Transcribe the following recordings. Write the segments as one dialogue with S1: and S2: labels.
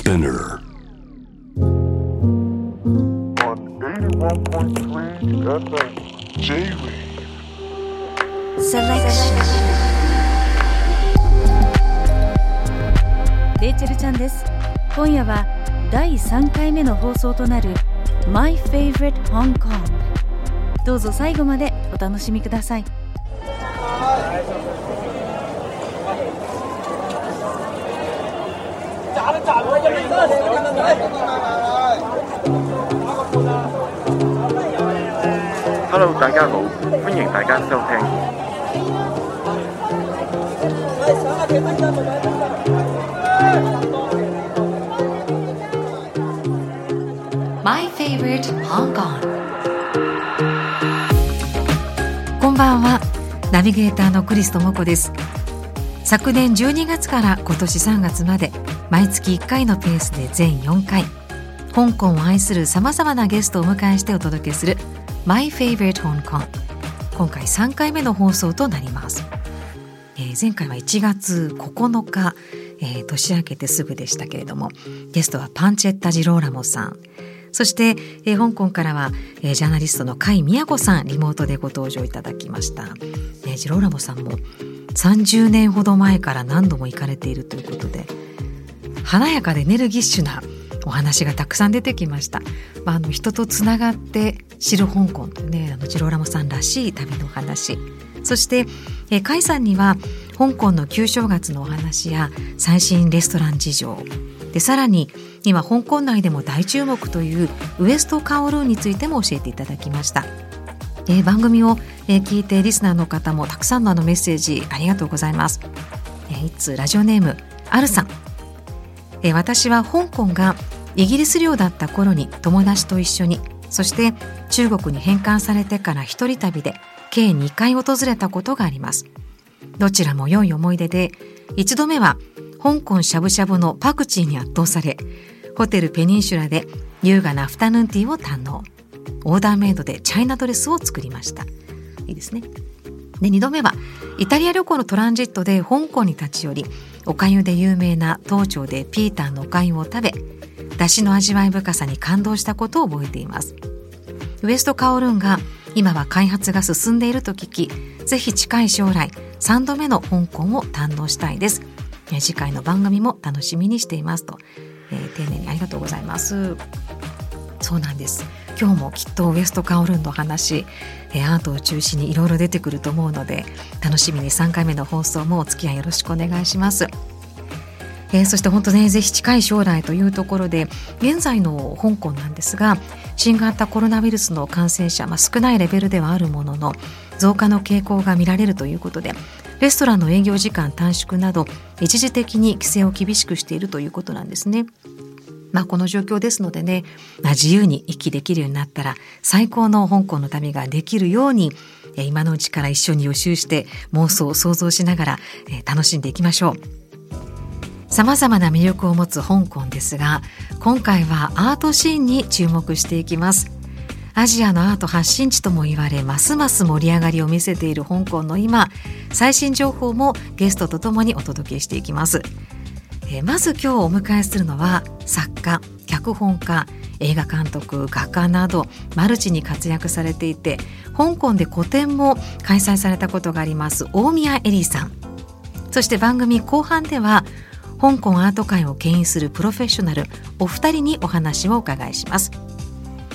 S1: Spinner.
S2: on 81.3 FM J-Wave.
S3: Selection レイチェルちゃんです今夜は第3回目の放送となる My Favorite Hong Kong どうぞ最後までお楽しみください
S4: 哈喽，大家好，歡迎大家收聽。
S5: My Favorite Hong Kong こんばんは。ナビゲーターのクリストモコです。昨年12月から今年3月まで毎月1回のペースで全4回。香港を愛するさまざまなゲストをお迎えしてお届けする My Favorite Hong Kong 今回3回目の放送となります、えー前回は1月9日、えー年明けてすぐでしたけれどもゲストはパンチェッタ・ジローラモさん。そして、えー香港からは、えージャーナリストの甲斐美子さんリモートでご登場いただきました、えージローラモさんも30年ほど前から何度も行かれているということで華やかでエネルギッシュなお話がたくさん出てきました、まあ、あの人とつながって知る香港というねあのジローラモさんらしい旅のお話。そして、えー、甲斐さんには香港の旧正月のお話や最新レストラン事情。でさらに今香港内でも大注目というウエストカオルーンについても教えていただきました、えー番組を、えー聞いてリスナーの方もたくさんのあのメッセージありがとうございます、えー、いつラジオネームあるさん、え私は香港がイギリス領だった頃に友達と一緒にそして中国に返還されてから一人旅で計2回訪れたことがあります。どちらも良い思い出で一度目は香港しゃぶしゃぶのパクチーに圧倒されホテルペニンシュラで優雅なアフタヌーンティーを堪能。オーダーメイドでチャイナドレスを作りました。いいですね。で2度目はイタリア旅行のトランジットで香港に立ち寄りおかゆで有名な当庁でピーターのおかゆを食べ出汁の味わい深さに感動したことを覚えています。ウエストカオルンが今は開発が進んでいると聞きぜひ近い将来3度目の香港を堪能したいです。次回の番組も楽しみにしていますと、えー丁寧にありがとうございます。そうなんです。今日もきっとウエストカオルンの話、えアートを中心にいろいろ出てくると思うので楽しみに3回目の放送もお付き合いよろしくお願いしますえーそして本当ねぜひ近い将来というところで現在の香港なんですが新型コロナウイルスの感染者、まあ、少ないレベルではあるものの増加の傾向が見られるということでレストランの営業時間短縮など一時的に規制を厳しくしているということなんですね。まあ、この状況ですのでね、まあ、自由に息できるようになったら最高の香港の旅ができるように今のうちから一緒に予習して妄想を想像しながら楽しんでいきましょう。様々な魅力を持つ香港ですが今回はアートシーンに注目していきますアジアのアート発信地とも言われますます盛り上がりを見せている香港の今最新情報もゲストとともにお届けしていきますえーまず今日お迎えするのは作家脚本家映画監督画家などマルチに活躍されていて香港で個展も開催されたことがあります大宮エリーさん。そして番組後半では香港アート界を牽引するプロフェッショナルお二人にお話をお伺いします。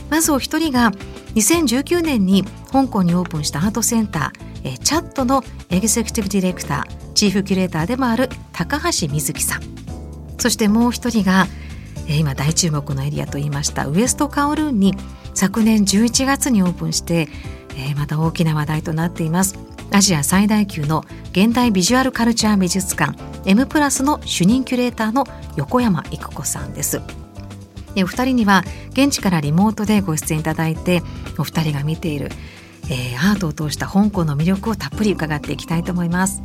S5: まずお一人が2019年に香港にオープンしたアートセンターえチャットのエグゼクティブディレクターチーフキュレーターでもある高橋瑞希さん。そしてもう一人が今大注目のエリアといいましたウエストカオルーンに昨年11月にオープンして、また大きな話題となっています。アジア最大級の現代ビジュアルカルチャー美術館 M プラスの主任キュレーターの横山育子さんです。お二人には現地からリモートでご出演いただいてお二人が見ている、えーアートを通した香港の魅力をたっぷり伺っていきたいと思います。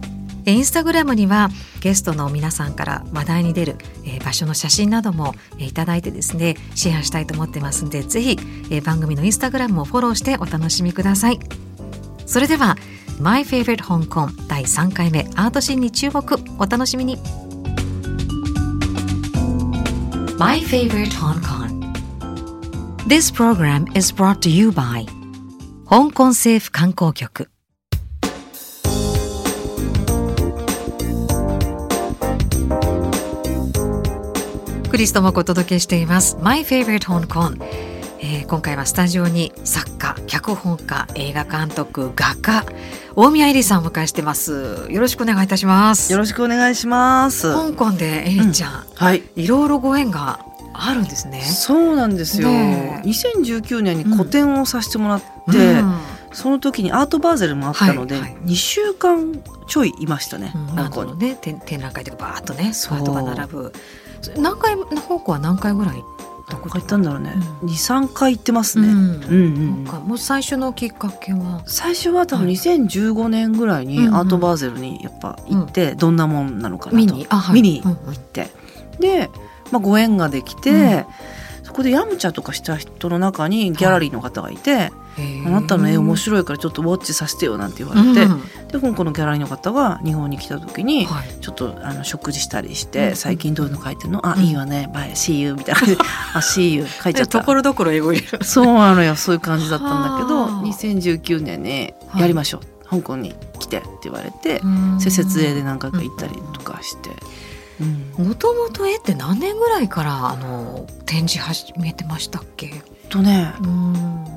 S5: インスタグラムにはゲストの皆さんから話題に出る、えー場所の写真なども、えーいただいてですねシェアしたいと思ってますのでぜひ、えー番組のインスタグラムをフォローしてお楽しみください。それでは My Favorite Hong Kong 第3回目アートシーンに注目お楽しみに。My Favorite Hong Kong This program is brought to you by 香港政府観光局。クリストもお届けしています My Favorite Hong Kong えー今回はスタジオに作家脚本家映画監督画家大宮エリさんをお迎えしてますよろしくお願いいたします
S1: よろしくお願いします。
S5: 香港でエリちゃん、
S1: はい。
S5: いろいろご縁があるんですね
S1: そうなんですよ。
S5: ねえ
S1: 2019年に個展をさせてもらって、
S5: うん
S1: その時にアートバーゼルもあったので、
S5: はいはい
S1: 2週間ちょいいましたね。
S5: うんなん
S1: 香港に。
S5: かね展展覧会とかバーッとねス
S1: そう
S5: カートが並ぶ何回香港は何回ぐらい？
S1: どこ行ったんだろうね。
S5: う
S1: 二三回行ってますね。
S5: うん。
S1: うんうん
S5: もう最初のきっかけは？
S1: 最初は多分
S5: はい。
S1: 2015年ぐらいにアートバーゼルにやっぱ行って、どんなもんなのかなと。
S5: 見に？あはい。
S1: 見に行って、で、まあ、ご縁ができて、そこでヤムチャとかした人の中にギャラリーの方がいて、あなたの絵面白いからちょっとウォッチさせてよなんて言われて、
S5: うん
S1: で香港のギャラリーの方が日本に来た時に、
S5: はい。
S1: ちょっとあの食事したりし
S5: うん
S1: て、最近どういうの書いてるの？あ、
S5: うん。
S1: いいわねバイ See you みたいな。感じであ See you 書いちゃった。
S5: ところどころ英語入れる。
S1: そうなのよそういう感じだったんだけど
S5: はあ。
S1: 2019年にやりましょう、香港に来てって言われて、せ設営で何回か行ったりとかして、うん。
S5: もともと絵って何年ぐらいからあの展示始めてましたっけ？
S1: とね
S5: うん。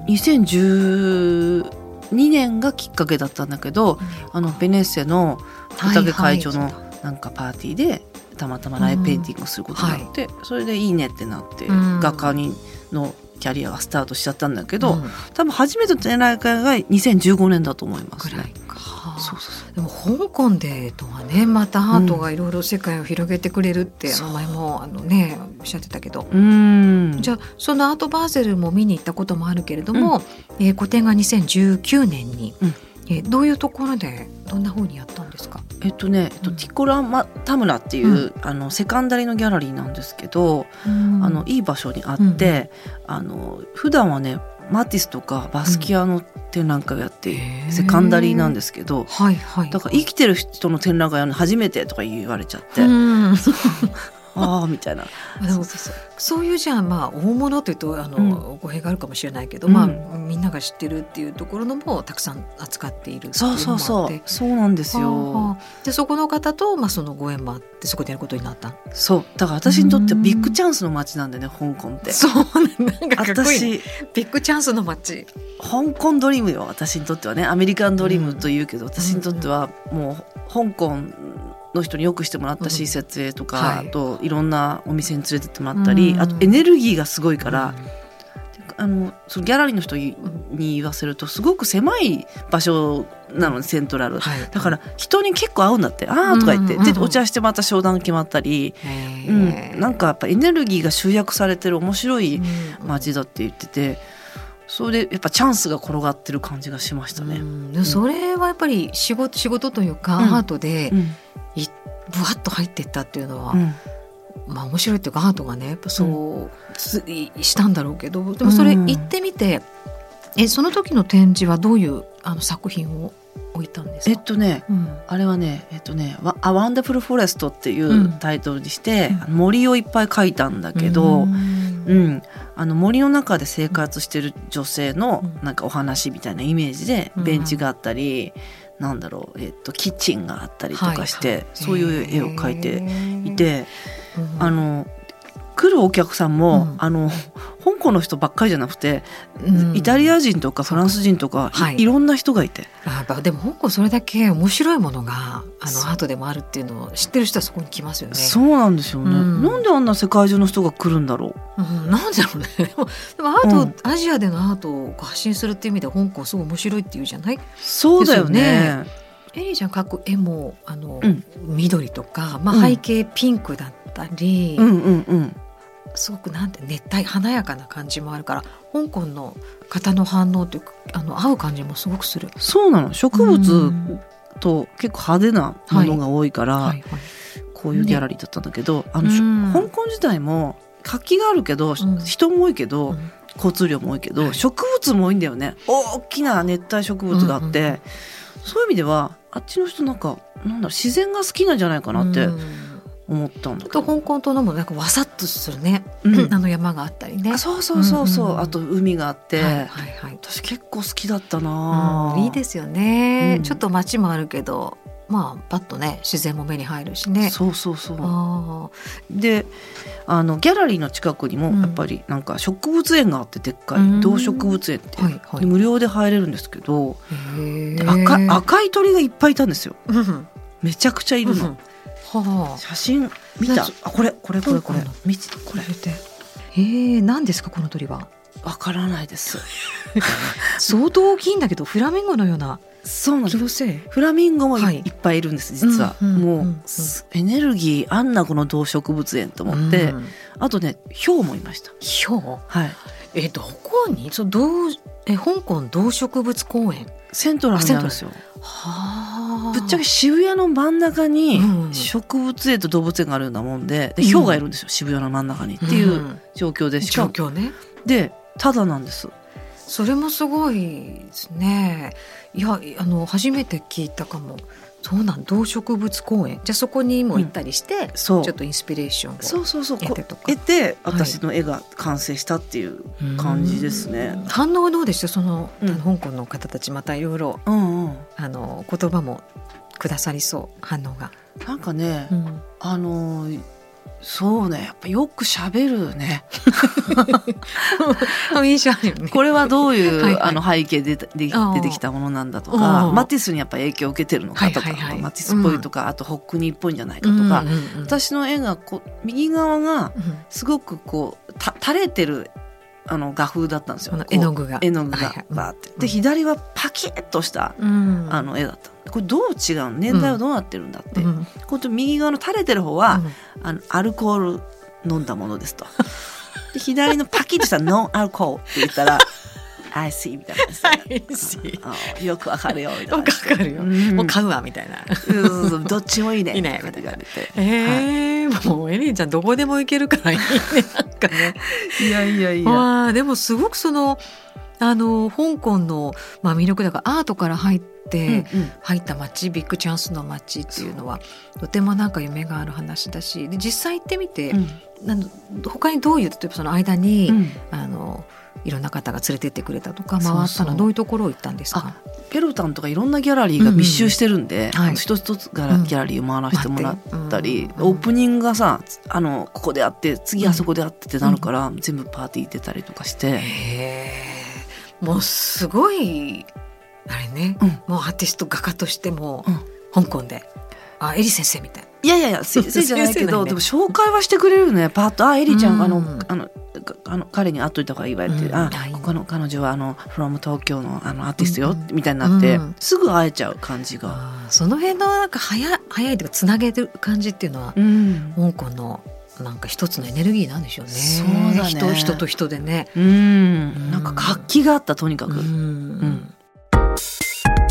S1: 2012年がきっかけだったんだけどあのベネッセの畑会長の
S5: はいはい
S1: なんかパーティーでたまたまライブペインティングをすることになって、それでいいねってなって、
S5: うん。
S1: 画家にのキャリアがスタートしちゃったんだけど、
S5: うん。
S1: 多分初めての展覧会が2015年だと思います
S5: ぐらい
S1: ね。
S5: か
S1: そうそうそう。
S5: でも香港でとはねまたアートがいろいろ世界を広げてくれるって、前もあのねおっしゃってたけど、
S1: うーん。
S5: じゃあそのアートバーゼルも見に行ったこともあるけれども、えー個展が2019年に、
S1: うん。
S5: えーどういうところでどんな風にやったんですか、
S1: えっとね、えっと、
S5: うん。
S1: ティコラマタムラっていう、
S5: うん。
S1: あのセカンダリのギャラリーなんですけど、
S5: あ
S1: あのいい場所にあって、あの普段はねマティスとかバスキアの展覧会をやって、
S5: へー。
S1: セカンダリーなんですけど
S5: はいはい
S1: だから生きてる人の展覧会やるの初めてとか言われちゃって、
S5: うん
S1: ああみたいな。そうそうそう。
S5: そういうじゃあまあ大物というとあの、
S1: うん。
S5: 語弊があるかもしれないけど、
S1: うん。
S5: まあみんなが知ってるっていうところのもたくさん扱っているってい
S1: そうそう
S5: のもあって。
S1: そうそうなんです
S5: はあ
S1: よ。
S5: はあ。でそこの方と、まあ、そのご縁もあってそこでやることになった。
S1: そう。だから私にとってはビッグチャンスの街なんでね香港って。
S5: そうなんかかっこいい、ビッグチャンスの街。
S1: 香港ドリームよ私にとってはね。アメリカンドリームと言うけど、私にとってはもう香港の人によくしてもらったし、
S5: うん。
S1: 設営とか、
S5: はい。
S1: あといろんなお店に連れてってもらったり、
S5: うん。
S1: あとエネルギーがすごいから、
S5: うん。
S1: あのそのギャラリーの人にに言わせるとすごく狭い場所なのねセントラル。
S5: はい、
S1: だから人に結構合うんだって「ああ」とか言って、
S5: うん
S1: でお茶してまた商談決まったり、
S5: へ
S1: うん。
S5: ー
S1: なんかやっぱエネルギーが集約されてる面白い
S5: うん。
S1: 街だって言っててそれでやっぱチャンスが転がってる感じがしましたね。
S5: うん。それはやっぱり仕事仕事というか、
S1: うん。
S5: アートで
S1: うん。
S5: ぶわっと入っていったっていうのは、
S1: うん。
S5: まあ面白いっていうかアートがねやっぱそう、つしたんだろうけどでもそれ
S1: うん。
S5: 行ってみて、えその時の展示はどういうあの作品を置いたんです
S1: えっ
S5: か、
S1: とね
S5: うん。
S1: あれはねえっとね「ワ A Wonderful Forest」ってい
S5: う
S1: タイトルにして、
S5: うん。
S1: 森をいっぱい描いたんだけど、
S5: うん。
S1: うんあの森の中で生活してる女性の
S5: うん。
S1: なんかお話みたいなイメージで
S5: うん。
S1: ベンチがあったり、なんだろう、えっと、キッチンがあったりとかして、
S5: はいはい。
S1: そういう絵を描いていて、
S5: うん。
S1: あの来るお客さんも、
S5: うん。
S1: あの香港の人ばっかりじゃなくて、
S5: うん。
S1: イタリア人とかフランス人とかい,、
S5: はい。
S1: いろんな人がいて。
S5: あでも香港それだけ面白いものがあのアートでもあるっていうのを知ってる人はそこに来ますよね。
S1: そうなんですよね、
S5: うん。
S1: なんであんな世界中の人が来るんだろ
S5: う。ん、なんだろうね。でもでもアート、
S1: うん
S5: アジアでのアートを発信するっていう意味では香港すごい面白いっていうじゃない？う
S1: そうだよね。
S5: エリーちゃん描く絵もあの、
S1: うん。
S5: 緑とか、まあ、
S1: うん。
S5: 背景ピンクだったり、
S1: うんうんうん。
S5: すごくなんて熱帯華やかな感じもあるから香港の方の反応というかあの合う感じもすごくする。
S1: そうなの。植
S5: う
S1: 物
S5: ん。
S1: と結構派手なものが多いから、
S5: はいはい
S1: こういうギャラリーだったんだけど、あの香港自体も活気があるけど、
S5: ん。
S1: 人も多いけど、
S5: うん。
S1: 交通量も多いけど、
S5: はい。
S1: 植物も多いんだよね。大きな熱帯植物があって、
S5: うんうん。
S1: そういう意味ではあっちの人なんかなんだろう自然が好きなんじゃないかなって
S5: うん
S1: 思ったんだけ
S5: と
S1: ど、
S5: 香港島のもなんかわさっとするね、
S1: うん。
S5: あの山があったりね。
S1: あそうそうそうそう、
S5: うんうんうん。
S1: あと海があって、
S5: はいはいはい。
S1: 私結構好きだったな、
S5: うんいいですよね、
S1: うん。
S5: ちょっと街もあるけどまあパッとね自然も目に入るしね。
S1: そうそうそう。
S5: あ
S1: であのギャラリーの近くにも
S5: うん。
S1: やっぱりなんか植物園があってでっかい、
S5: うん。
S1: 動植物園って、
S5: ーはいはい。
S1: で無料で入れるんですけど、赤い赤い鳥がいっぱいいたんですよ。
S5: うん
S1: めちゃくちゃいるの、
S5: うんはあ。
S1: 写真見た。
S5: な
S1: あこれこれこれこれ。見てこれ。
S5: でえー、何ですかこの鳥は？
S1: わからないです。
S5: 相当大きいんだけどフラミンゴのような
S1: そうなんです。フラミンゴもい,、
S5: はい。
S1: っぱいいるんです実は、
S5: うんうん
S1: もう、
S5: うん
S1: すエネルギーあんなこの動植物園と思って、
S5: うん。
S1: あとねヒョウもいました。
S5: ヒョウ？
S1: はい
S5: えどこに？その動え香港動植物公園。
S1: セントラルにあるんですよ。
S5: は
S1: ぶっちゃけ渋谷の真ん中に
S5: うん。
S1: 植物園と動物園があるようなもんででヒョウがいるんですよ、渋谷の真ん中にっていう状況でし
S5: 状
S1: か
S5: 況ね。
S1: でただなんです。
S5: それもすごいですね。いやあの初めて聞いたかもそうなん動植物公園。じゃあそこにも行ったりして、
S1: そう。
S5: ちょっとインスピレーションを
S1: そうそうそう。こ
S5: 得てとか。
S1: 得て私の絵が完成したっていう感じですね。
S5: うん反応はどうでした？その、
S1: うん。
S5: 香港の方たちまたいろいろ言葉もくださりそう。反応が、
S1: なんかね、
S5: うん。
S1: あのーそうね。やっぱよく喋るね。
S5: 印象あるよね。
S1: これはどういう
S5: はいはい。
S1: あの背景でで出てきたものなんだと
S5: あ
S1: か
S5: ー。
S1: マティスにやっぱ影響を受けてるのかとか、
S5: はいはいはい。
S1: マティスっぽいとか、あとホックニーっぽいんじゃないかとか、
S5: うんうんうん
S1: 私の絵がこう右側が
S5: うん。
S1: すごくこうた垂れてるあの画風だったんですよ。
S5: 絵の具が。
S1: 絵の具が。バーって、
S5: うん
S1: で左はパキッとした
S5: うん。
S1: あの絵だった。これどう違うの？年代はどうなってるんだって、
S5: うん。
S1: こう右側の垂れてる方は、
S5: うん。
S1: あのアルコール飲んだものですと。で左のパキッとしたノンアルコールって言ったら「I see」みたいなですね
S5: I
S1: よくわかるよみたいな。
S5: わかるよ。
S1: うん。
S5: もう買うわみたいな。
S1: どっちもいいね
S5: いいね
S1: みたいな。言われて。
S5: えーもうエリーちゃんどこでも行けるからいいね。なんかね
S1: いやいや。いや。
S5: でもすごくそのあの香港の、まあ、魅力だからアートから入って、
S1: うんうん。
S5: 入った街ビッグチャンスの街っていうのはとてもなんか夢がある話だしで実際行ってみて、
S1: うん
S5: 他にどういう例えばその間に、
S1: うん。
S5: あのいろんな方が連れてってくれたとか回ったのはどういうところを行ったんですか？
S1: ペロタンとかいろんなギャラリーが密集してるんで、
S5: うんはい。
S1: あの一つ一つギャラリーを回らせてもらったり、
S5: うん。
S1: オープニングがさあのここであって次あそこであってってなるから、全部パーティー行ってたりとかして、
S5: もうすごいあれね、
S1: うん。
S5: もうアーティスト画家としても、
S1: うん。
S5: 香港で。あエリ先生みたい
S1: いやいやいや先生じゃないけど、
S5: ね。
S1: でも紹介はしてくれるね。パッと「あエリちゃん、
S5: うん。
S1: あのあのかあの彼に会っといた方がいいわ」って「あ
S5: う。ん。あいいね
S1: この彼女はあの from 東京のあのアーティストよ」みたいになって、
S5: うん。
S1: すぐ会えちゃう感じが。
S5: その辺のなんか早早いというかつなげる感じっていうのは、
S1: うん。
S5: 香港のなんか一つのエネルギーなんでしょうね。
S1: そうだね。
S5: 人人と人でね。
S1: うん、なんか活気があったとにかく。
S5: うん。
S1: ん。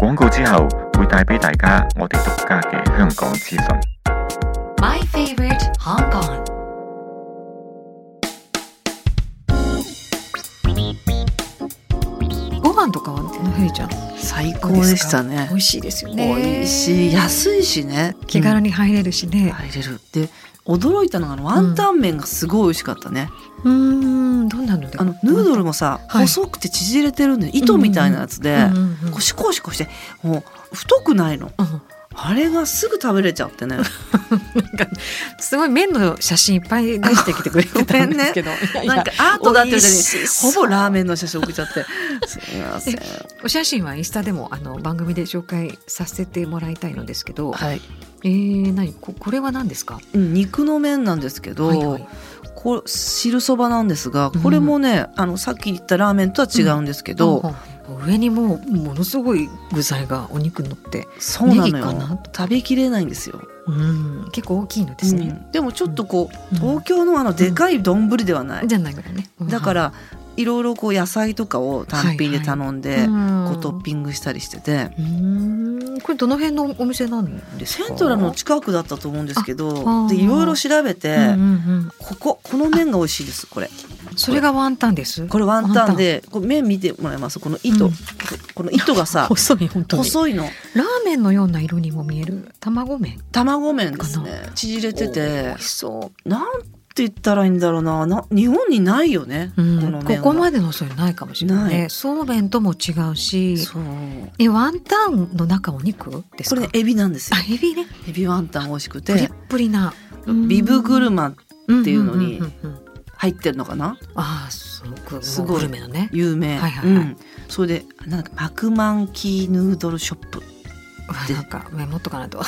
S4: 廣告之後會帶俾大家我哋獨家嘅香港資訊。
S5: My favorite Hong Kong。ご飯とかはヘリちゃん
S1: 最高でしたね。
S5: 美。味しいですよね。
S1: 美味しい。安いしね。
S5: 気軽に入れるしね。
S1: 入れる。で驚いたのがあのワンタン麺がすごい美味しかったね、
S5: うーん。どんなので？
S1: あのヌードルもさ、
S5: はい。
S1: 細くて縮れてるんで糸みたいなやつで、
S5: うんうんうん。
S1: こうシコシコして。もう太くないの。
S5: うん
S1: あれがすぐ食べれちゃってね。
S5: なんかすごい麺の写真いっぱい出してきてくれてたんですけど、いやいや
S1: なんかアートだってほぼラーメンの写真送っちゃって。すみません。
S5: お写真はインスタでもあの番組で紹介させてもらいたいのですけど、
S1: はい、
S5: えー、何？ここれは何ですか、
S1: うん肉の麺なんですけど、
S5: はいはい。
S1: これ汁そばなんですがこれもね、あのさっき言ったラーメンとは違うんですけど、
S5: うんうん上にもうものすごい具材がお肉乗って、
S1: そうなのよ。食べきれないんですよ、
S5: うん、結構大きいのですね、
S1: うん。でもちょっとこう、
S5: うん。
S1: 東京のあのでかい丼ではない、
S5: じゃないからね、
S1: だからいろいろこう野菜とかを単品で頼んで、
S5: うん。
S1: こうトッピングしたりしてて、
S5: うん。これどの辺のお店なんですか？
S1: セントラルの近くだったと思うんですけ
S5: あ
S1: ど
S5: ー。
S1: でいろいろ調べて、
S5: うんうんうん。
S1: こここの麺が美味しいですこれ
S5: それがワンタンです？
S1: これワンタンでこれ麺見てもらいます？この糸、
S5: うん。
S1: この糸がさ
S5: 細い本当に。
S1: 細いの。
S5: ラーメンのような色にも見える卵麺。
S1: 卵麺ですね。縮れて
S5: 美
S1: て
S5: 味しそ
S1: なんて言ったらいいんだろうな。な日本にないよね、
S5: う、うん。
S1: こ
S5: ここまでのそれないかもしれない
S1: な
S5: ねそうめんとも違うし。えワンタンの中お肉ですか？
S1: これねエビなんですよ。
S5: あエビね。
S1: エビワンタン美味しく
S5: プリプリな。
S1: ビブグルマ
S5: って
S1: いうのに入ってるのかな？
S5: ああすごく
S1: すごい。有名、
S5: はいはいはい。
S1: うん、それでなんかマクマンキーヌードルショップ
S5: なんかメモっとかないと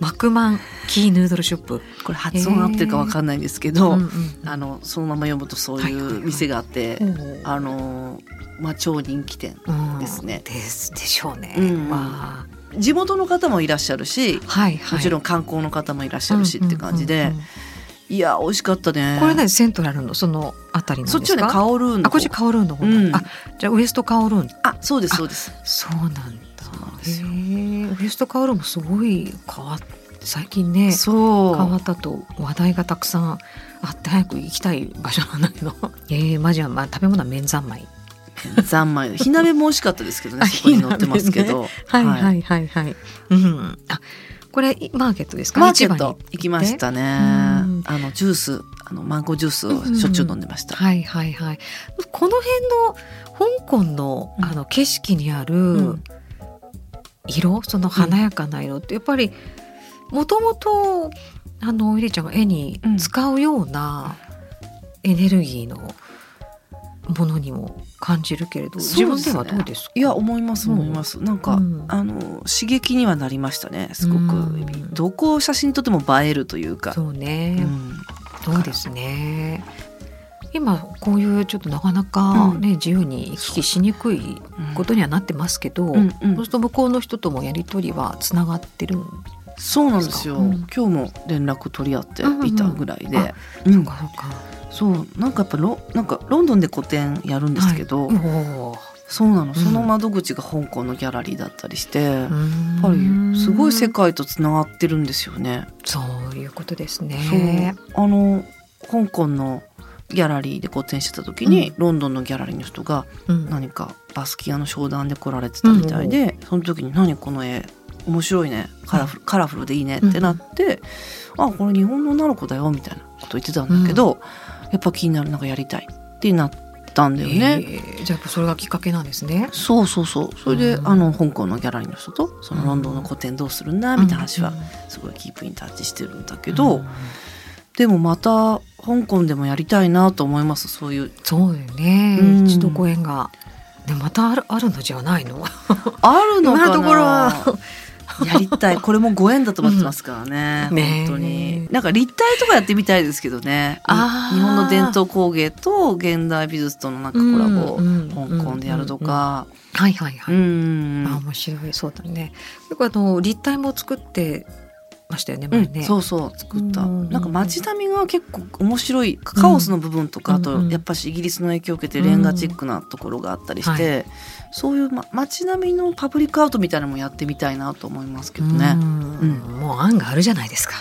S5: マクマンキーヌードルショップ。
S1: これ発音合ってるかわかんないんですけど、
S5: うんうん
S1: あのそのまま読むとそう
S5: はいはいはい。
S1: いう店があって、
S5: ほう。ほう
S1: あのまあ超人気店
S5: うん
S1: ですね。
S5: ですでしょうね、
S1: うん。
S5: わあ。
S1: 地元の方もいらっしゃるし
S5: はいはい。
S1: もちろん観光の方もいらっしゃるしって感じで、
S5: うんうんうんうん
S1: いや美味しかったね。
S5: これねセントラルの？そのあたりなんですか？
S1: そっちはねカオルーンの
S5: あこっちカオルーンの方
S1: うん。
S5: あじゃあウエストカオルーン。
S1: あそうですそうです。
S5: そうなんだ。ウエストカオルーンもすごい変わっ最近ね
S1: そう。
S5: 変わったと話題がたくさんあって早く行きたい場所なんだけどえー、まあじゃあまあ食べ物は麺三昧。
S1: 三昧。火鍋も美味しかったですけどね
S5: あ
S1: そこに載ってますけど、
S5: はいはいはいはい、うん。あこれマーケットですか？
S1: マーケット行きましたね。
S5: うん。
S1: あのジュースあのマンゴージュースをしょっちゅう飲んでました、
S5: はいはいはい。この辺の香港の
S1: うん。
S5: あの景色にある
S1: ん。
S5: 色、その華やかな色ってやっぱりもともとあのエリちゃんが絵に使うようなエネルギーのものにも感じるけれど、自分ではどうですか？
S1: いや思います
S5: うん。
S1: 思います、なんか、
S5: うん。
S1: あの刺激にはなりましたねすごく、
S5: うん。
S1: どこを写真撮っても映えるというか。
S5: そうね、
S1: うん。
S5: そうですね。今こういうちょっとなかなかね、自由に行き来しにくいことにはなってますけど、
S1: うんうん。
S5: そうすると向こうの人ともやり取りはつながってるん
S1: そうなんですよ、
S5: うん。
S1: 今日も連絡取り合っていたぐらいで、
S5: うんうんあ
S1: うん
S5: か。そうか
S1: そうなんかやっぱロなんかロンドンで個展やるんですけど、
S5: はい。
S1: そうなの。
S5: ん。
S1: その窓口が香港のギャラリーだったりして、やっ
S5: や
S1: ぱりすごい世界とつながってるんですよね。
S5: そういうことですね。
S1: あの香港のギャラリーで個展してた時に、
S5: うん。
S1: ロンドンのギャラリーの人が
S5: うん。
S1: 何かバスキアの商談で来られてたみたいで、その時に「何この絵面白いねカラフル,、カラフルでいいね」ってなって「あこれ日本の女の子だよ」みたいなこと言ってたんだけど、やっぱ気になるなんかやりたいってなったんだよね。
S5: えー。じゃあそれがきっかけなんですね。
S1: そうそうそう。それで、
S5: うん。
S1: あの香港のギャラリーの人とそのロンドンの個展どうするんだみたいな話は
S5: うん。
S1: すごいキープインタッチしてるんだけど、でもまた香港でもやりたいなと思いますそういう。
S5: そうよね、
S1: うん。
S5: 一度ご縁が。でまたあるあるのじゃないの？
S1: あるのかな？
S5: 今のところは
S1: やりたい。これもご縁だと思ってますからね、
S5: うん。ねえ。
S1: 本当に。なんか立体とかやってみたいですけどね。日本の伝統工芸と現代美術とのなんかコラボを
S5: うん
S1: 香港でやるとか。
S5: はいはいはい。
S1: うん。
S5: あ面白い。そうだね。よくあの立体も作ってましたよね。
S1: うん
S5: 前ね。
S1: そうそう作った、
S5: うん
S1: なんか街並みが結構面白いカオスの部分とか、
S5: うんうん
S1: あとやっぱしイギリスの影響を受けてレンガチックなところがあったりして、そういう、ま、街並みのパブリックアートみたいなのもやってみたいなと思いますけどね。
S5: うんもう案があるじゃないですか。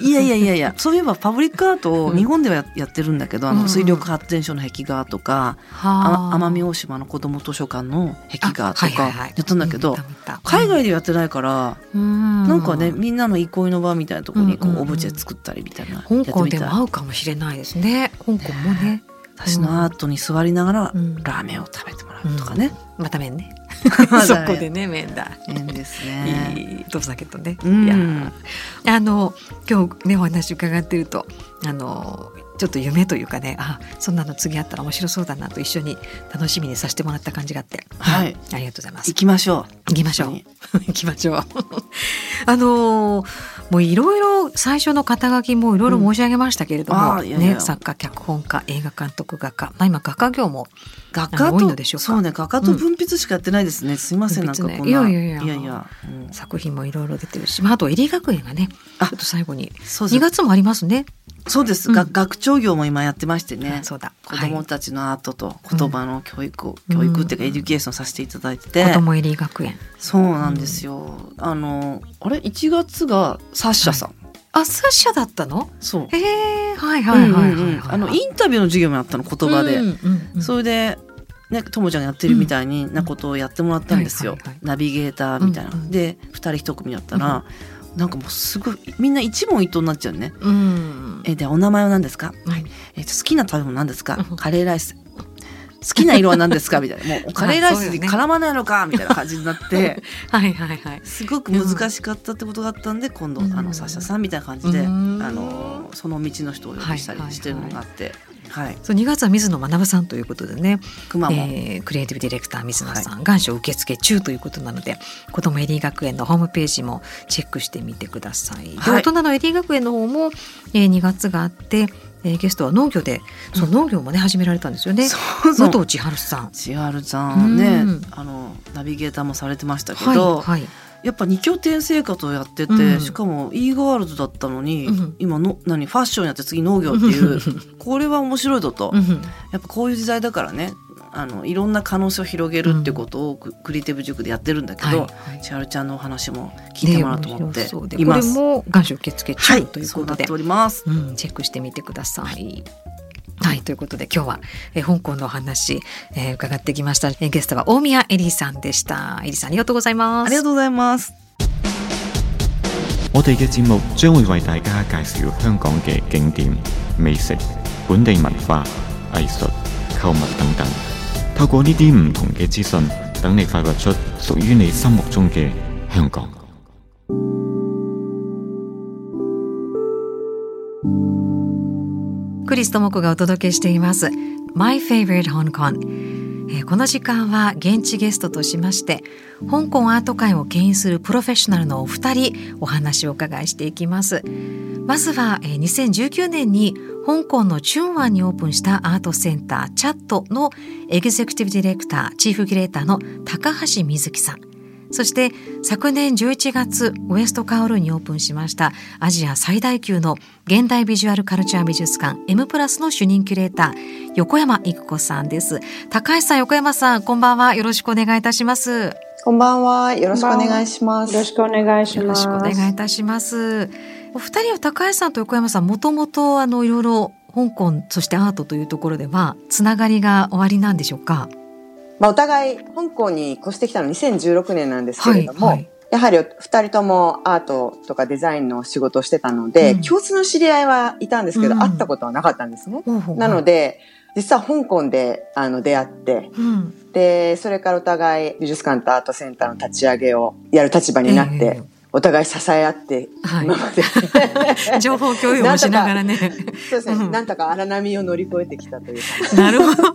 S1: いやいやいやいや そういえばパブリックアートを日本ではややってるんだけど、あ
S5: うん
S1: の水力発電所の壁画とか、あ。奄美大島の子ども図書館の壁画とかやったんだけど、海外でやってないから、
S5: な
S1: なんかねみんなの憩いの場みたいなところにこ
S5: う
S1: オブジェ作ったりみたいな、
S5: 香港でも合うかもしれないですね。香港もね。
S1: 私のアートに座りながら
S5: うん。
S1: ラーメンを食べてもらうとかね、
S5: また麺ね。
S1: ま
S5: そこでね麺だ。
S1: 変ですね。
S5: いいどうだけどね。
S1: うん
S5: いやあの今日ねお話伺ってるとあのちょっと夢というかねあそんなの次あったら面白そうだなと一緒に楽しみにさせてもらった感じがあって、
S1: はい。
S5: ありがとうございます。
S1: 行。きましょう。
S5: 行きましょう。行きましょう。あのーもういろいろ最初の肩書きもいろいろ申し上げましたけれども、
S1: うん。いやいや。
S5: ね作家脚本家映画監督画家、まあ今画家業も
S1: 画家と
S5: でしょうか。
S1: そうね画家と分筆しかやってないですね。すいませんなんかこん
S5: いやいやいや。
S1: いやいや。うん。
S5: 作品もいろいろ出てるし、まあ、あとエリ学園がねちょ
S1: あ
S5: っと最後に。2
S1: そう。です。
S5: 月もありますね。
S1: そうです。
S5: うん。
S1: が学長業も今やってましてね。
S5: そうだ。
S1: 子供たちのアートと言葉の教育を、
S5: うん。
S1: 教育っていうか education させていただいてて、
S5: 子供エリ学園。
S1: そうなんですよ。あのあれ？1月がサッシャさん。
S5: あ、サッシャだったの？
S1: そう。
S5: へえ、はいはいはいはいはい、
S1: うんうんうん。あのインタビューの授業もやったの言葉で、
S5: うんうんうん
S1: それでねともちゃんがやってるみたいになことをやってもらったんですよ、
S5: はいはいはい
S1: ナビゲーターみたいな、
S5: うんうん
S1: で2人1組だったら、なんかもうすごいみんな一問一答になっちゃうね。
S5: うん。
S1: えでお名前は何ですか、
S5: はい。
S1: えっと好きな食べ物何ですか？
S5: うん。
S1: カレーライス好きな色は何ですか？みたいな。もうカレーライスに絡まないのか？みたいな感じになって。
S5: はいはいはい
S1: すごく難しかったってことがあったんで今度
S5: うん
S1: あのサッシャさんみたいな感じであ
S5: うん。
S1: のその道の人をお呼びしたりしてるのがあって。はい
S5: そう2月は水野学さんということでね、
S1: くまモン
S5: えークリエイティブディレクター水野さん、願書受付中ということなので子どもエリー学園のホームページもチェックしてみてください。で
S1: はい。
S5: 大人のエリー学園の方も、えー2月があって、えーゲストは農業でその農業もね始められたんですよね。
S1: そうそう。
S5: 武藤千春さん。
S1: 千春ちゃんね
S5: うん。
S1: あのナビゲーターもされてましたけ
S5: はい
S1: ど、
S5: はい。
S1: やっぱ二拠点生活をやってて、
S5: うん。
S1: しかも e ガールズだったのに、
S5: うん。
S1: 今の何ファッションやって次農業っていうこれは面白いぞと、
S5: うん。
S1: やっぱこういう時代だからねあのいろんな可能性を広げるってことをク,、クリエイティブ塾でやってるんだけど、
S5: はいはい
S1: 千春ちゃんのお話も聞いてもらおうと思って
S5: ね面白そうでこれ
S1: います。
S5: も願書受付
S1: はい
S5: 中ということで
S1: そうなっております。
S5: うん、チェックしてみてください。はい、ということで今日は、えー香港のお話、えー伺ってきました。えーゲストは大宮エリーさんでした。エリーさんありがとうございます。
S1: ありがとうございます。
S4: 我哋嘅節目將會為大家介紹香港嘅景點、美食、本地文化、藝術、購物等等。透過呢啲唔同嘅資訊，等你發掘出屬於你心目中嘅香港。
S5: クリストモコがお届けしています My Favorite Hong Kong、 えこの時間は現地ゲストとしまして香港アート界を牽引するプロフェッショナルのお二人お話を伺いしていきます。まずは、え2019年に香港のチュンワンにオープンしたアートセンターチャットのエグゼクティブディレクターチーフキュレーターの高橋瑞木さん。そして昨年11月ウエストカオルーンにオープンしましたアジア最大級の現代ビジュアルカルチャー美術館 M プラスの主任キュレーター横山育子さんです高橋さん横山さんこんばんはよろしくお願いいたします
S6: こんばんは。よろしくお願いします。
S7: よろしくお願いします。
S5: よろしくお願いいたしますお二人は高橋さんと横山さんもともとあのいろいろ香港そしてアートというところではつながりがおありなんでしょうか？
S6: まあ、お互い、香港に越してきたの2016年なんですけれども、
S5: はいはい。
S6: やはり二人ともアートとかデザインの仕事をしてたので、
S5: うん。
S6: 共通の知り合いはいたんですけど、
S5: うん。
S6: 会ったことはなかったんですね。
S5: ほうほう
S6: なので、実は香港であの出会って、
S5: うん。
S6: で、それからお互い美術館とアートセンターの立ち上げをやる立場になって、
S5: ええ
S6: お互い支え合って、
S5: はい。
S6: 今まで。
S5: 情報共有もしながらね。
S6: そうですね、
S5: うん。
S6: なんとか荒波を乗り越えてきたというか。
S5: なるほど。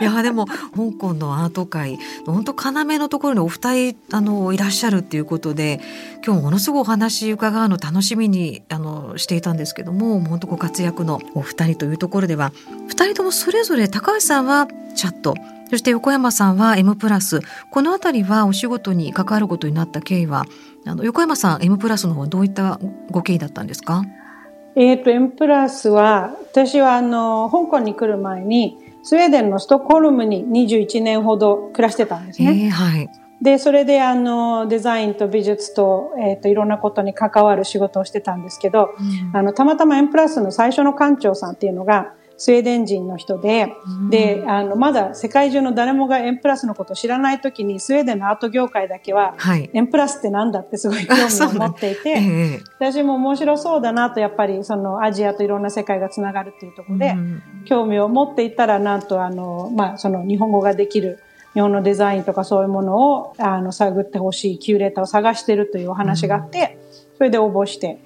S5: いやでも香港のアート界本当要のところにお二人あのいらっしゃるっていうことで今日ものすごいお話伺うの楽しみにあのしていたんですけども本当ご活躍のお二人というところでは二人ともそれぞれ高橋さんはチャットそして横山さんは M プラスこの辺りはお仕事に関わることになった経緯はあの横山さん M プラスの方はどういったご経緯だったんですか？
S7: えっ、と、M プラスは、私はあの、香港に来る前に、スウェーデンのストックホルムに21年ほど暮らしてたんです
S5: え
S7: ね。
S5: ーはい。
S7: で、それであの、デザインと美術と、えっ、と、いろんなことに関わる仕事をしてたんですけど、あの、たまたま M プラスの最初の館長さんっていうのが、スウェーデン人の人で、で、あの、まだ世界中の誰もが M プラスのことを知らないときに、スウェーデンのアート業界だけは、
S5: はい。
S7: M プラスってなんだってすごい興味を持っていて、
S5: ええ。
S7: 私も面白そうだなと、やっぱりそのアジアといろんな世界がつながるっていうところで、
S5: うん。
S7: 興味を持っていたら、なんとあの、まあ、その日本語ができる日本のデザインとかそういうものをあの探ってほしいキュレーターを探してるというお話があって、それで応募して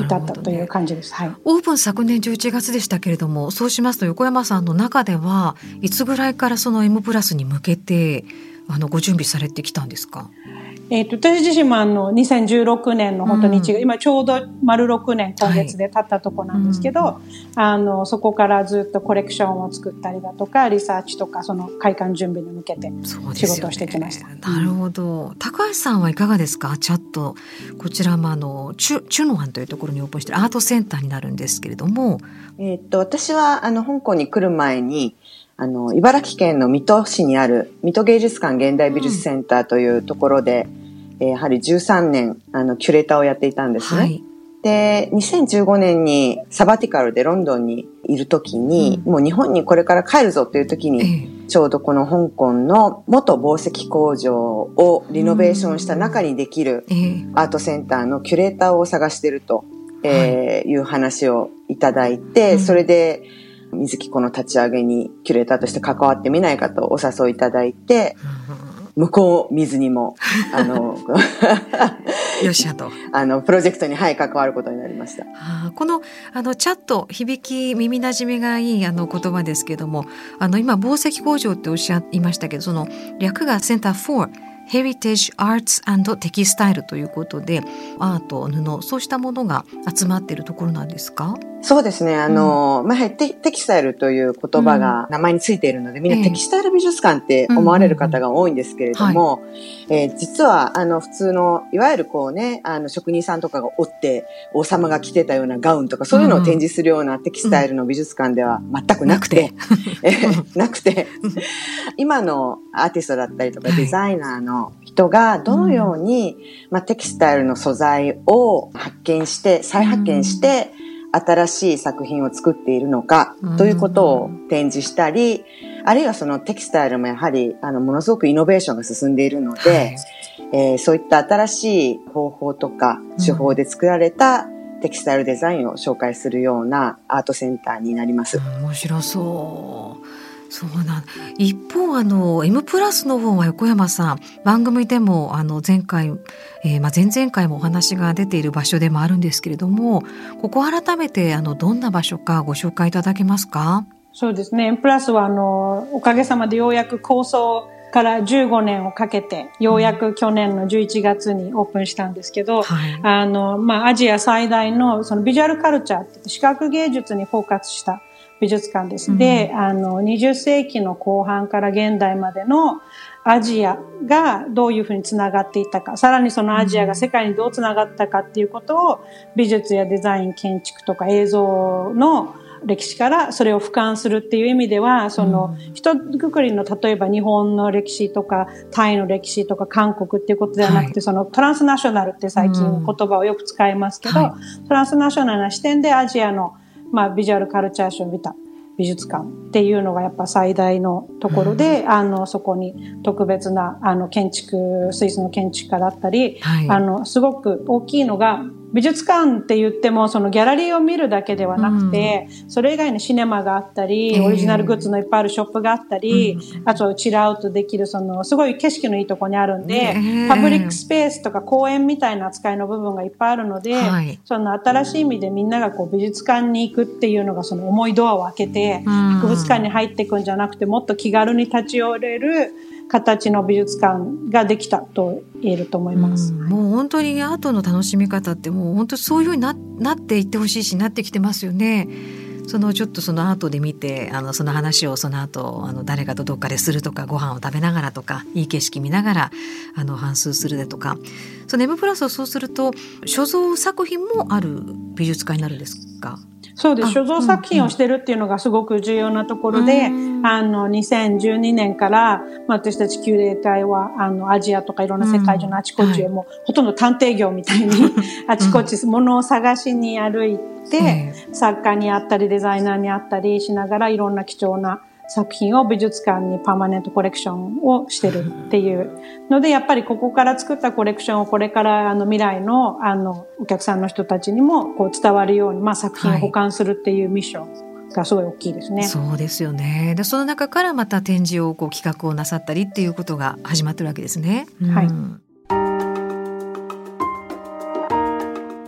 S7: 至ったという。感じです。はい。
S5: オープン昨年11月でしたけれどもそうしますと横山さんの中ではいつぐらいからその M プラスに向けてあのご準備されてきたんですか？
S7: えっ、と、私自身もあの、2016年の本当に1月、
S5: うん。
S7: 今ちょうど丸6年今月で経ったとこなんですけど、あの、そこからずっとコレクションを作ったりだとか、リサーチとか、その開館準備に向けて
S5: そうですよね。
S7: 仕事をしてきました。
S5: なるほど。高橋さんはいかがですか？チャットこちらもあのチュチュノワンというところにオープンしているアートセンターになるんですけれども。
S6: えーっと、私は、あの、香港に来る前に、あの、茨城県の水戸市にある、水戸芸術館現代美術センターというところで、えーやはり13年、あの、キュレーターをやっていたんですね。
S5: はい。
S6: で、2015年にサバティカルでロンドンにいる時に、もう日本にこれから帰るぞという時に、ちょうどこの香港の元紡績工場をリノベーションした中にできるアートセンターのキュレーターを探してると、えーい。う話をいただいて、それで、水木この立ち上げにキュレーターとして関わってみないかとお誘いいただいて、向こう水にも、あの、
S5: よっしゃと。
S6: あの、プロジェクトに、はい、関わることになりました。
S5: あーこのあのチャット響き耳なじみがいいあの言葉ですけどもあの今紡績工場っておっしゃいましたけどその略がセンター4 Heritage Arts and Textile ということでアート布そうしたものが集まっているところなんですか？
S6: そうですね。あの、まあ、テテキスタイルという言葉が名前についているので、みん
S5: ええ。
S6: なテキスタイル美術館って思われる方が多いんですけれども、えー実は、あの、普通の、いわゆるこうね、あの、職人さんとかが折って、王様が着てたようなガウンとか、そういうのを展示するようなテキスタイルの美術館では全くなくて、えーなくて、今のアーティストだったりとか
S5: はい。
S6: デザイナーの人がどのように、まあ、テキスタイルの素材を発見して、再発見して、新しい作品を作っているのか
S5: うん。
S6: ということを展示したり、あるいはそのテキスタイルもやはりあのものすごくイノベーションが進んでいるので、
S5: はい。
S6: えーそういった新しい方法とか手法で作られたテキスタイルデザインを紹介するようなアートセンターになります。
S5: 面白そう。そうなん。一方あの M プラスの方は横山さん。番組でもあの前回、えーまあ、前々回もお話が出ている場所でもあるんですけれどもここ改めてあのどんな場所かご紹介いただけますか？
S7: そうですね。プラスは、あの、おかげさまでようやく構想から15年をかけて、ようやく去年の11月にオープンしたんですけど、
S5: はい。
S7: あの、まあ、アジア最大の、そのビジュアルカルチャーって言って、視覚芸術にフォーカスした美術館です。で、あの、20世紀の後半から現代までのアジアがどういうふうにつながっていったか、さらにそのアジアが世界にどうつながったかっていうことを、美術やデザイン、建築とか映像の歴史からそれを俯瞰するっていう意味では、その、一括りの例えば日本の歴史とか、タイの歴史とか、韓国っていうことではなくて、
S5: はい。
S7: そのトランスナショナルって最近言葉をよく使いますけど、
S5: は
S7: トランスナショナルな視点でアジアの、まあ、ビジュアルカルチャーショーを見た美術館っていうのがやっぱ最大のところで、あの、そこに特別な、あの、建築、スイスの建築家だったり、
S5: はい。
S7: あの、すごく大きいのが、美術館って言っても、そのギャラリーを見るだけではなくて、それ以外にシネマがあったり、
S5: ええ
S7: オリジナルグッズのいっぱいあるショップがあったり、あとチルアウトできる、その、すごい景色のいいとこにあるんで、
S5: ええ
S7: パブリックスペースとか公園みたいな扱いの部分がいっぱいあるので、
S5: はい。
S7: その新しい意味でみんながこう美術館に行くっていうのがその重いドアを開けて、
S5: うん。
S7: 博物館に入っていくんじゃなくて、もっと気軽に立ち寄れる形の美術館ができたと言えると思います。
S5: うんもう本当にアートの楽しみ方ってもう本当そういうふうにななっていってほしいしなってきてますよね。そのちょっとそのアートで見てあのその話をその後あの誰かとどっかでするとかご飯を食べながらとかいい景色見ながらあの反数するでとかその M プラスをそうすると所蔵作品もある美術館になるんですか？
S7: そうです。
S5: あ
S7: 所蔵作品をしてるっていうのがすごく重要なところで、
S5: うん。
S7: あの、2012年から、まあ、私たちキュレーターは、あの、アジアとかいろんな世界中のあちこちへ
S5: うん
S7: もう、ほとんど探偵業みたいに、あちこち物を探しに歩いて、
S5: え。
S7: 作家に会ったり、デザイナーに会ったりしながら、いろんな貴重な作品を美術館にパーマネントコレクションをしてるっていうので、やっぱりここから作ったコレクションをこれからあの未来のあのお客さんの人たちにもこう伝わるように、まあ作品を保管するっていうミッションがすごい大きいですね。
S5: そうですよねでその中からまた展示をこう企画をなさったりっていうことが始まってるわけですね。
S7: はい
S5: うん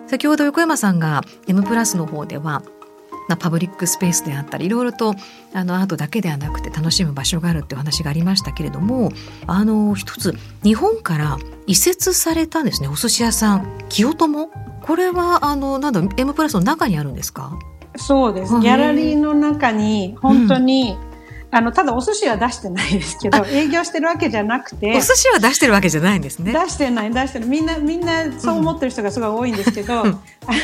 S5: 先ほど横山さんが M プラスの方ではまあパブリックスペースであったりいろいろとあのアートだけではなくて楽しむ場所があるってお話がありましたけれどもあの一つ日本から移設されたんですね。お寿司屋さん。清友？これはあのなんだ M プラスの中にあるんですか？
S7: そうです。
S5: はい
S7: ギャラリーの中に本当にあの、ただお寿司は出してないですけど、営業してるわけじゃなくて、
S5: お寿司は出してるわけじゃないんですね。
S7: 出してない、出してる。みんな、みんなそう思ってる人がすごい多いんですけど、あ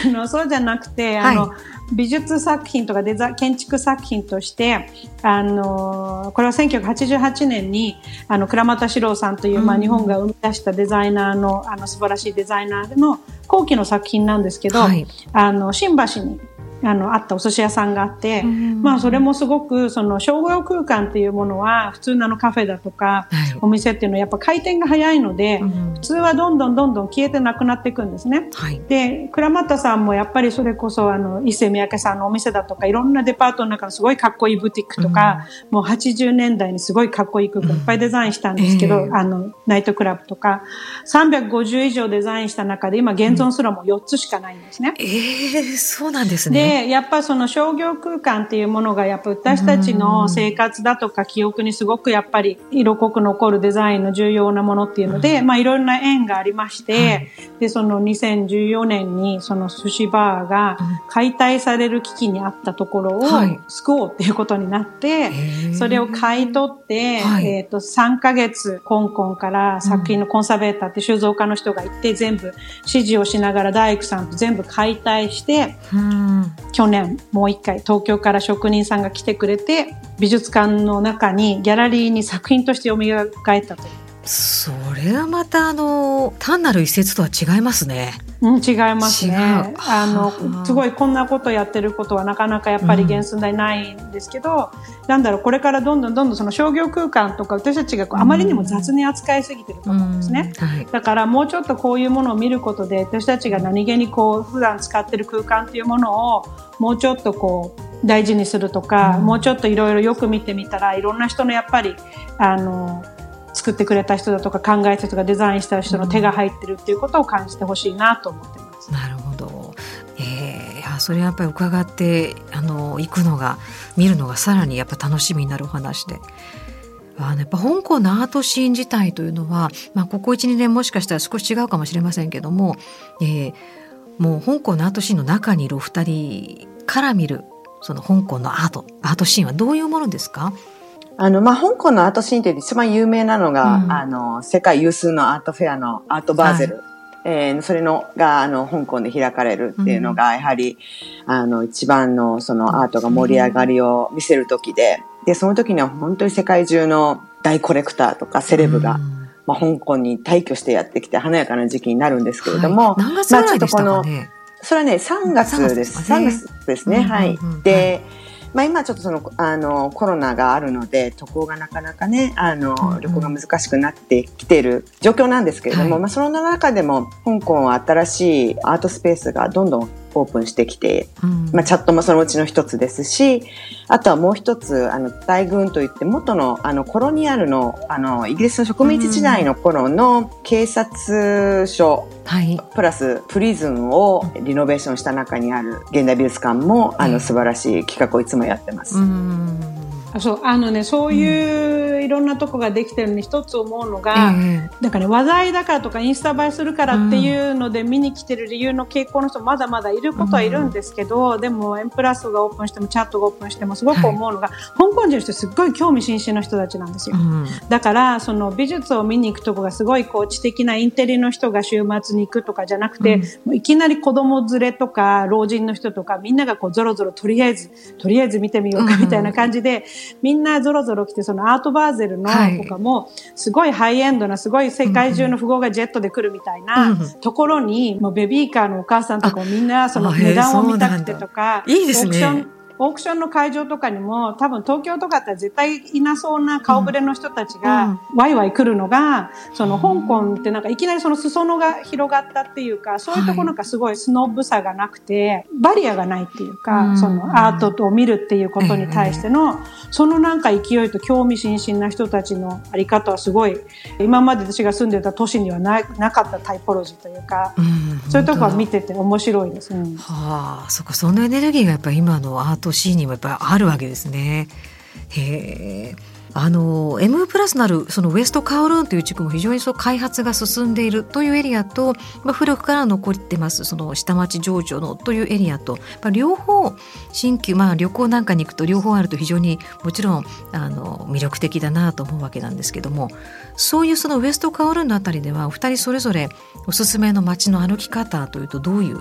S7: の、そうじゃなくて、あの、
S5: は
S7: 美術作品とかデザ建築作品として、あの、これは1988年に、あの、倉俣史郎さんという、まあ、日本が生み出したデザイナーの、あの、素晴らしいデザイナーの後期の作品なんですけど、
S5: はい。
S7: あの、新橋に、あの、あったお寿司屋さんがあって、まあ、それもすごく、その、商業空間っていうものは、普通のカフェだとか、
S5: はい
S7: お店っていうのはやっぱ回転が早いので、
S5: うん
S7: 普通はどんどんどんどん消えてなくなっていくんですね。
S5: はい。
S7: で、倉俣さんもやっぱりそれこそあの、伊勢三宅さんのお店だとか、いろんなデパートの中のすごいかっこいいブティックとか、もう80年代にすごいかっこいい空間いっぱいデザインしたんですけど、
S5: ええ
S7: あの、ナイトクラブとか、350以上デザインした中で今現存すらも4つしかないんですね。
S5: ええそうなんですね。
S7: で、やっぱその商業空間っていうものが、やっぱ私たちの生活だとか記憶にすごくやっぱり色濃く残るデザインの重要なものっていうので、まあいろんな縁がありまして、で、その2014年にその寿司バーが解体される危機にあったところを
S5: はい。
S7: 救おうっていうことになって、それを買い取って、
S5: はい。
S7: えっ、と、3ヶ月、香港から作品のコンサベーターって収蔵家の人が行って、全部指示をしながら大工さんと全部解体して、
S5: うん。
S7: 去年もう一回東京から職人さんが来てくれて美術館の中にギャラリーに作品として蘇ったという。
S5: それはまたあの単なる一節とは違いますね。
S7: うん、違いますね。あ
S5: はあ
S7: の、すごいこんなことやってることはなかなかやっぱり原寸大ないんですけど、なんだろう、これからどんどんどんどんその商業空間とか私たちがあまりにも雑に扱いすぎてると思うんですね。
S5: はい。
S7: だからもうちょっとこういうものを見ることで私たちが何気にこう普段使ってる空間っていうものをもうちょっとこう大事にするとか、もうちょっといろいろよく見てみたらいろんな人のやっぱりあの作ってくれた人だとか考えた人がデザインした人の手が入ってるっていうことを感じてほしいなと思ってます。
S5: なるほど。ええいやそれやっぱり伺ってあの行くのが見るのがさらにやっぱ楽しみになるお話で。あのやっぱ香港のアートシーン自体というのは、まあ、ここ12年もしかしたら少し違うかもしれませんけども、えーもう香港のアートシーンの中にいるお二人から見るその香港のアートアートシーンはどういうものですか？
S6: あの、まあ、香港のアートシーンって一番有名なのが、
S5: うん。
S6: あの、世界有数のアートフェアのアートバーゼル。えーそれのが、あの、香港で開かれるっていうのが、やはり、あの、一番の、その、アートが盛り上がりを見せる時で、で、その時には本当に世界中の大コレクターとかセレブが、
S5: うん。
S6: まあ、香港に退去してやってきて華やかな時期になるんですけれども、
S5: はい。何月ぐらいでしたかね、
S6: それはね、3月です。
S5: 3
S6: 3
S5: 月
S6: 月ですね。
S5: うん
S6: はい
S5: うんうん。
S6: で、まあ今ちょっとその、あの、コロナがあるので、渡航がなかなかね、あ
S5: うんうん。
S6: の、旅行が難しくなってきている状況なんですけれども、
S5: はい。
S6: まあその中でも、香港は新しいアートスペースがどんどんオープンしてきて、
S5: うん。
S6: まあチャットもそのうちの一つですし、あとはもう一つ、あの、大軍といって、元の、あの、コロニアルの、あの、イギリスの植民地時代の頃の警察署、
S5: はい。
S6: プラスプリズンをリノベーションした中にある現代美術館もあ
S5: ええ
S6: の素晴らしい企画をいつもやってます。
S5: うん。
S7: あそう、あのね、そういういろんなとこができてるのに一つ思うのが、
S5: え
S7: なんかね、話題だからとかインスタ映えするからっていうので見に来てる理由の傾向の人まだまだいることはいるんですけど、でもエンプラスがオープンしてもチャットがオープンしてもすごく思うのが、香港人の人すっごい興味津々の人たちなんですよ。
S5: えうん。
S7: だから、その美術を見に行くとこがすごいこう知的なインテリの人が週末に行くとかじゃなくて、
S5: うん。
S7: もういきなり子供連れとか老人の人とかみんながこうゾロゾロとりあえず、とりあえず見てみようかみたいな感じで、みんなゾロゾロ来てそのアートバーゼルの
S5: はい。
S7: とかもすごいハイエンドなすごい世界中の富豪がジェットで来るみたいな
S5: うん
S7: ところに、もうベビーカーのお母さんとかもみんなその値段を見たくてとか、
S5: いいですね
S7: オークションの会場とかにも多分東京とかだったら絶対いなそうな顔ぶれの人たち
S5: うん。
S7: がワイワイ来るのが、その香港ってなんかいきなりその裾野が広がったっていうか、そういうところなんかすごいスノブさがなくて、バリアがないっていうか、
S5: うん。
S7: そのアートを見るっていうことに対しての、そのなんか勢いと興味津々な人たちのあり方はすごい、今まで私が住んでた都市にはななかったタイポロジーというか、
S5: うん。
S7: そういうとこは見てて面白いです。うん。
S5: はあ、そっか、そのエネルギーがやっぱり今のアートシーンにもやっぱりあるわけですね。へえ。あの M プラスなるそのウエストカオルーンという地区も非常にそう開発が進んでいるというエリアと、まあ、古くから残ってますその下町情緒のというエリアと、まあ、両方新旧、まあ、旅行なんかに行くと両方あると非常にもちろんあの魅力的だなと思うわけなんですけどもそういうそのウエストカオルーンのあたりではお二人それぞれおすすめの街の歩き方というとどういう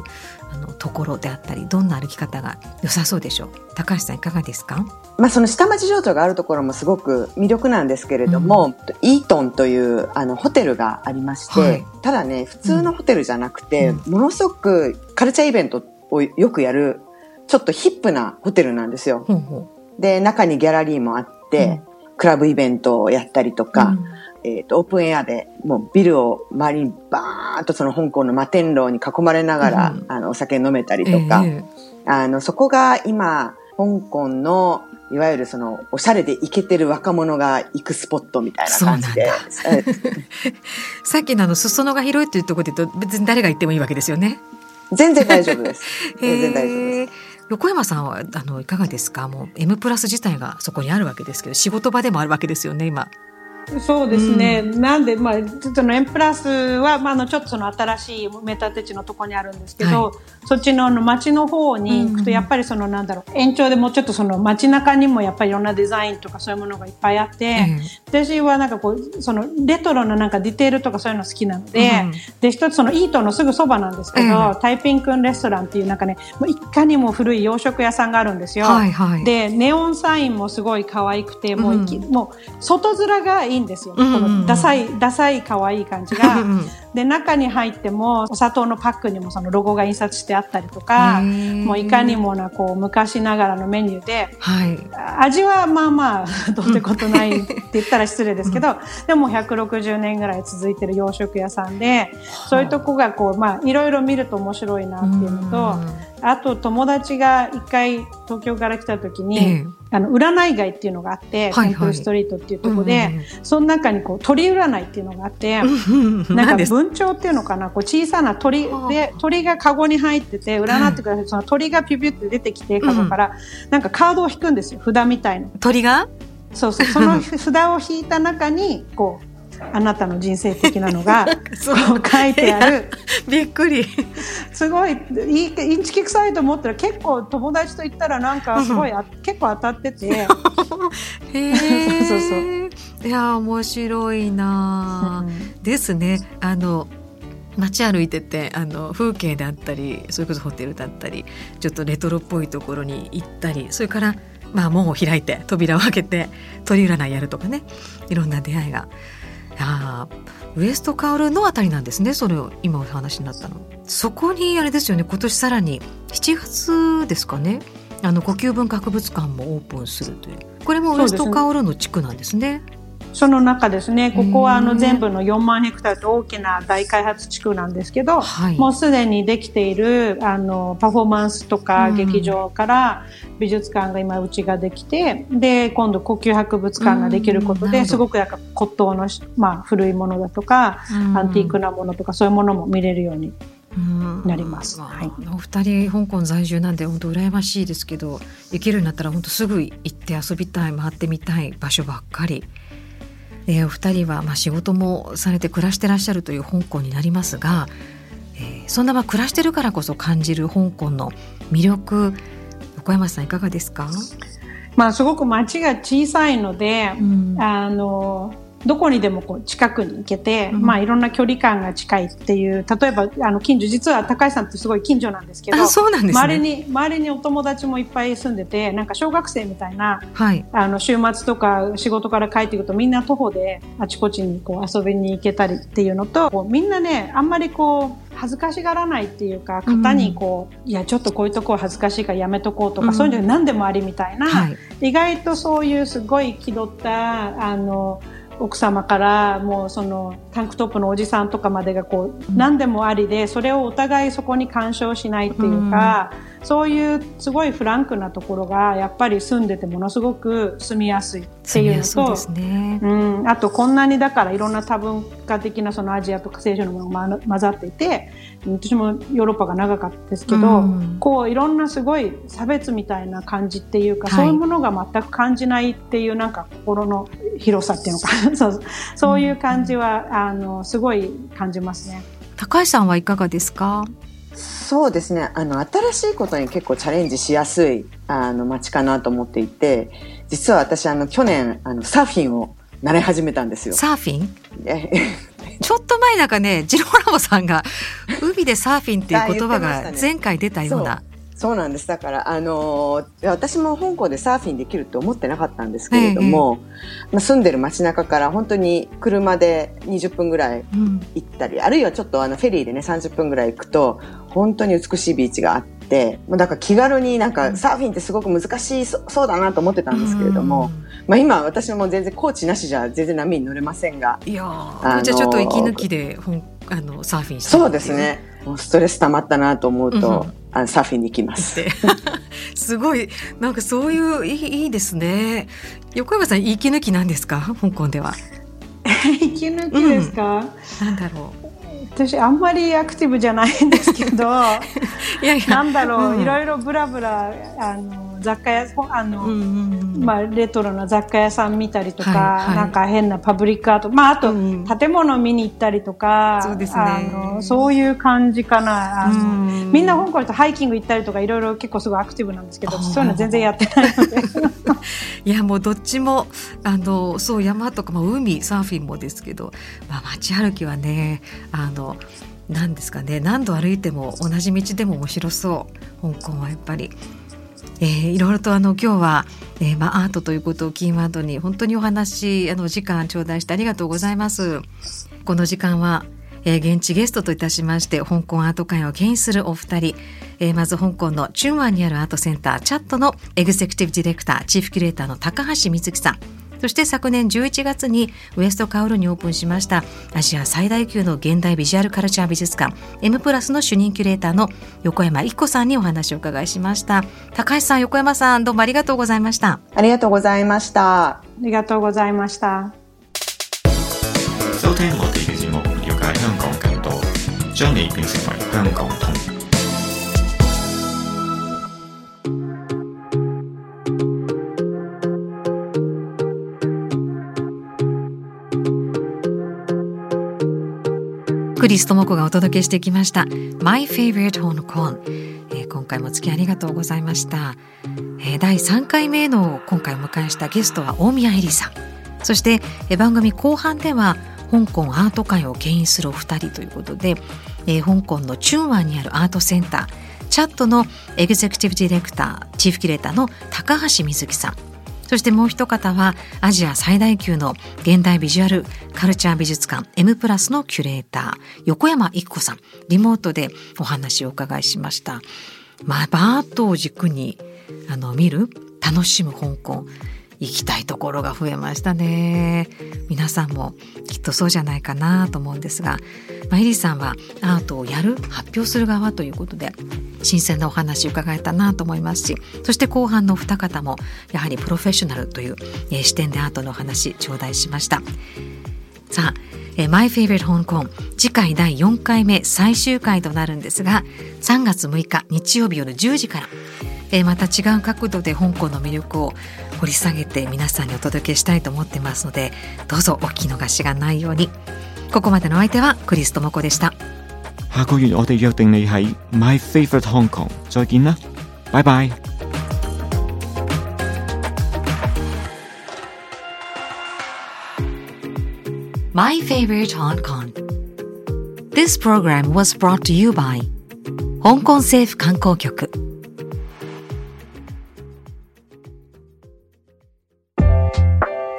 S5: あのところであったりどんな歩き方が良さそうでしょう？高橋さんいかがですか？
S6: まあ、その下町情緒があるところもすごく魅力なんですけれども、イートンというあのホテルがありまして、
S5: はい。
S6: ただね普通のホテルじゃなくて、ものすごくカルチャーイベントをよくやるちょっとヒップなホテルなんですよ。
S5: ほうほ
S6: で中にギャラリーもあって、クラブイベントをやったりとか、えーとオープンエアでもうビルを周りにバーンとその香港の摩天楼に囲まれながら、
S5: うん
S6: あのお酒飲めたり
S5: う
S6: とか、
S5: え
S6: あのそこが今香港のいわゆるそのおしゃれでイケてる若者が行くスポットみたいな感じでえ
S5: え さっきのあの裾野が広いというところで言うと別に誰が行ってもいいわけですよね。
S6: 全然大丈夫です。全然大丈夫
S5: へ
S6: です。
S5: ー横山さんはあのいかがですか？もう M プラス自体がそこにあるわけですけど仕事場でもあるわけですよね今。
S7: そうですね。なんで、まあ、ちょっとのエンプラスは、まあ、あの、ちょっとその新しいメタテ地のところにあるんですけど、
S5: は
S7: そっちのあの街の方に行くと、やっぱりその、なんだろう、延長でもうちょっとその街中にもやっぱりいろんなデザインとかそういうものがいっぱいあって、
S5: え
S7: 私はなんかこう、そのレトロななんかディテールとかそういうの好きなので、
S5: うん
S7: で、一つそのイートのすぐそばなんですけど、
S5: え
S7: タイピンくんレストランっていうなんかね、もういかにも古い洋食屋さんがあるんですよ。
S5: はいはい。
S7: で、ネオンサインもすごい可愛くて、もうもう、外面がいいんですよ。
S5: うんうんうん
S7: このダサい、ダサい可愛い感じが。で、中に入っても、お砂糖のパックにもそのロゴが印刷してあったりとか、もういかにもな、こう、昔ながらのメニューで、
S5: はい。
S7: 味はまあまあ、どうってことないって言ったら失礼ですけど、でも160年ぐらい続いてる洋食屋さんで、そういうとこがこう、まあ、いろいろ見ると面白いなっていうのと、あと友達が一回東京から来た時に、
S5: ええ。
S7: あの、占い街っていうのがあって、
S5: はいはい。
S7: テンプルストリートっていうところで、
S5: うんうん
S7: その中にこう鳥占いっていうのがあって、
S5: うん
S7: なんか文鳥っていうのかな、こう小さな鳥で、鳥がカゴに入ってて、占ってください。その鳥がピュピュって出てきて、カゴから、なんかカードを引くんですよ、札みたいな。
S5: 鳥が？
S7: そうそう、その 札を引いた中に、こう、あなたの人生的なのが、
S5: そう
S7: こう書いてある。
S5: びっくり。
S7: すごい、いい、インチキ臭いと思ったら結構友達と言ったらなんかすごいあ、結構当たってて、
S5: へえ。
S7: そうそう
S5: いや面白いなあ、ですね。あの街歩いててあの風景であったりそれこそホテルだったりちょっとレトロっぽいところに行ったりそれからまあ門を開いて扉を開けて鳥占いやるとかねいろんな出会いが。あウエストカウルのあたりなんですねそれを今お話になったの。そこにあれですよね今年さらに7月ですかねあの呼吸文化博物館もオープンするという。これもウエストカウルの地区なんですね
S7: その中ですね、ここはあの全部の4万ヘクタールと大きな大開発地区なんですけど、
S5: はい。
S7: もうすでにできているあのパフォーマンスとか
S5: うん。
S7: 劇場から美術館が今うちができて、で、今度呼吸博物館ができることで、すごくなんか骨董のし、まあ、古いものだとか、アンティークなものとかそういうものも見れるようになります。
S5: うん
S7: はい。
S5: お二人香港在住なんで本当羨ましいですけど行けるようになったら本当すぐ行って遊びたい回ってみたい場所ばっかり。えーお二人はまあ仕事もされて暮らしてらっしゃるという香港になりますが、えーそんなまあ暮らしてるからこそ感じる香港の魅力横山さんいかがですか、
S7: まあ、すごく街が小さいので、
S5: うん。
S7: あの、どこにでもこう近くに行けて、
S5: うん。
S7: まあいろんな距離感が近いっていう、例えばあの近所、実は高橋さんってすごい近所なんですけど、周りに、周りにお友達もいっぱい住んでて、なんか小学生みたいな、
S5: はい。
S7: あの週末とか仕事から帰ってくるとみんな徒歩であちこちにこう遊びに行けたりっていうのと、みんなね、あんまりこう恥ずかしがらないっていうか、型にこう、いやちょっとこういうとこは恥ずかしいからやめとこうとか、
S5: うん。
S7: そういうの何でもありみたいな、
S5: はい。
S7: 意外とそういうすごい気取った、あの、奥様からもうそのタンクトップのおじさんとかまでがこう何でもありでそれをお互いそこに干渉しないっていうか、そういうすごいフランクなところがやっぱり住んでてものすごく住みやすいっていうのと、
S5: ね、
S7: うん、あとこんなにだからいろんな多文化的なそのアジアとか西洋のものが混ざっていて私もヨーロッパが長かったですけど、うん、こういろんなすごい差別みたいな感じっていうか、はい、そういうものが全く感じないっていうなんか心の広さっていうのか そうそういう感じは、うん、あのすごい感じますね。
S5: 高橋さんはいかがですか？
S6: そうですねあの新しいことに結構チャレンジしやすいあの街かなと思っていて実は私あの去年あのサーフィンを習い始めたんですよ。
S5: サーフィン？ちょっと前なんかねジローラモさんが海でサーフィンっていう言葉が 前回出たような。
S6: そうなんです。だから、あのー、私も香港でサーフィンできるって思ってなかったんですけれども、ええ、まあ、住んでる街中から本当に車で20分ぐらい行ったり、うん、あるいはちょっとあのフェリーでね30分ぐらい行くと、本当に美しいビーチがあって、もうだから気軽になんかサーフィンってすごく難しいそうだなと思ってたんですけれども、うん、まあ今私も全然コーチなしじゃ全然波に乗れませんが。
S5: いやー、あのー、じゃあちょっと息抜きであのサーフィンして
S6: そうですね。もうストレス溜まったなと思うと、うんあのサーフィンに行きます。
S5: すごい。なんかそういういいいいですね。横山さん息抜きなんですか？香港では。
S7: 息抜きですか、
S5: うん、なんだろう。
S7: 私あんまりアクティブじゃないんですけど。いやいや。なんだろう、うん、いろいろブラブラあの雑貨屋あの、うんうんうん、まあ、レトロな雑貨屋さん見たりとか、はいはい、なんか変なパブリックアート、まあ、あと、うん、建物見に行ったりとか
S5: そうです、
S7: ね、あのそういう感じかな。あの、みんな香港とハイキング行ったりとかいろいろ結構すごいアクティブなんですけどそういうの全然やってないので。
S5: いやもうどっちもあのそう山とか、まあ、海サーフィンもですけど、まあ、街歩きはねあの何ですかね何度歩いても同じ道でも面白そう。香港はやっぱり。えー、いろいろとあの今日は、えーまあ、アートということをキーワードに本当にお話あの時間頂戴してありがとうございます。この時間はえー、現地ゲストといたしまして香港アート界を牽引するお二人、えー、まず香港のチュンワンにあるアートセンターチャットのエグゼクティブディレクターチーフキュレーターの高橋瑞木さんそして昨年11月にウエストカオルーンにオープンしましたアジア最大級の現代ビジュアルカルチャー美術館 M プラスの主任キュレーターの横山一子さんにお話を伺いしました。高橋さん横山さんどうもありがとうございました。
S6: ありがとうございました。
S7: ありがとうございました。
S4: 收聽我哋嘅節目，了解香港更多，將你變成為香港
S5: クリス智子がお届けしてきました。My Favorite Hong Kong、えー、今回も付きありがとうございました、えー、第3回目の今回お迎えしたゲストは大宮エリさん。そして、えー、番組後半では香港アート界を牽引するお二人ということで、えー、香港の中湾にあるアートセンター。チャットのエグゼクティブディレクターチーフキュレーターの高橋瑞希さん。そしてもう一方はアジア最大級の現代ビジュアルカルチャー美術館 M プラスのキュレーター横山一子さんリモートでお話をお伺いしました。まあ、バートを軸にあの見る楽しむ香港行きたいところが増えましたね皆さんもきっとそうじゃないかなと思うんですが、まあ、エリさんはアートをやる発表する側ということで新鮮なお話伺えたなと思いますしそして後半の二方もやはりプロフェッショナルという、え、視点でアートのお話頂戴しました。さあえー、My Favorite Hong Kong 次回第4回目最終回となるんですが3月6日日曜日夜10時からえ、また違う角度で香港の魅力を掘り下げて皆さんにお届けしたいと思ってますのでどうぞお聞き逃しがないように。ここまでの相手はクリス智子でした
S4: 下個月我哋約定你喺 My Favorite Hong Kong 再見啦拜拜
S5: My Favorite Hong Kong This program was brought to you by 香港政府観光局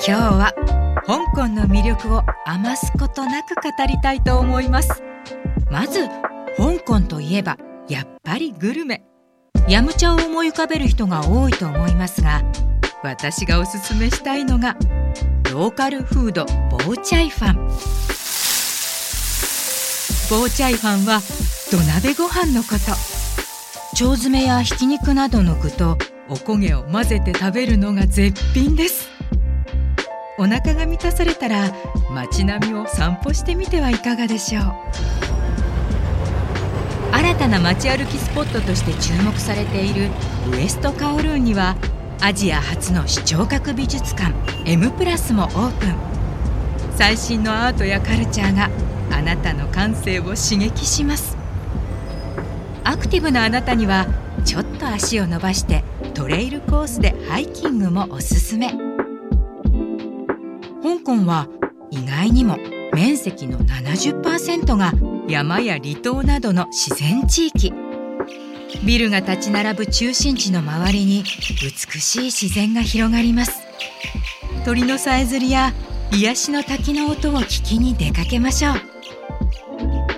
S8: 今日は香港の魅力を余すことなく語りたいと思います。まず香港といえばやっぱりグルメ。ヤムチャを思い浮かべる人が多いと思いますが私がおすすめしたいのがローカルフードボーチャイファン。ボーチャイファンは土鍋ご飯のこと。腸詰めやひき肉などの具とおこげを混ぜて食べるのが絶品です。お腹が満たされたら街並みを散歩してみてはいかがでしょう。新たな街歩きスポットとして注目されているウエストカオルーンにはアジア初の視聴覚美術館 M プラスもオープン。最新のアートやカルチャーがあなたの感性を刺激します。アクティブなあなたにはちょっと足を伸ばしてトレイルコースでハイキングもおすすめ。香港は意外にも面積の70%が山や離島などの自然地域。ビルが立ち並ぶ中心地の周りに美しい自然が広がります。鳥のさえずりや癒しの滝の音を聞きに出かけましょう。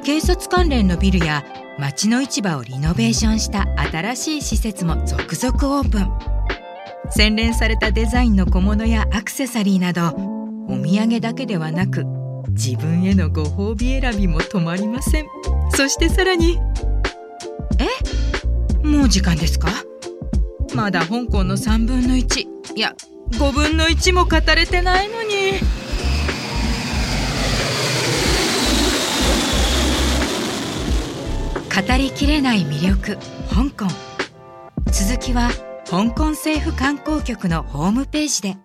S8: 警察関連のビルや街の市場をリノベーションした新しい施設も続々オープン。洗練されたデザインの小物やアクセサリーなどお土産だけではなく自分へのご褒美選びも止まりません。そしてさらにえ？もう時間ですか？まだ香港の3分の1いや5分の1も語れてないのに語りきれない魅力。香港。続きは香港政府観光局のホームページで。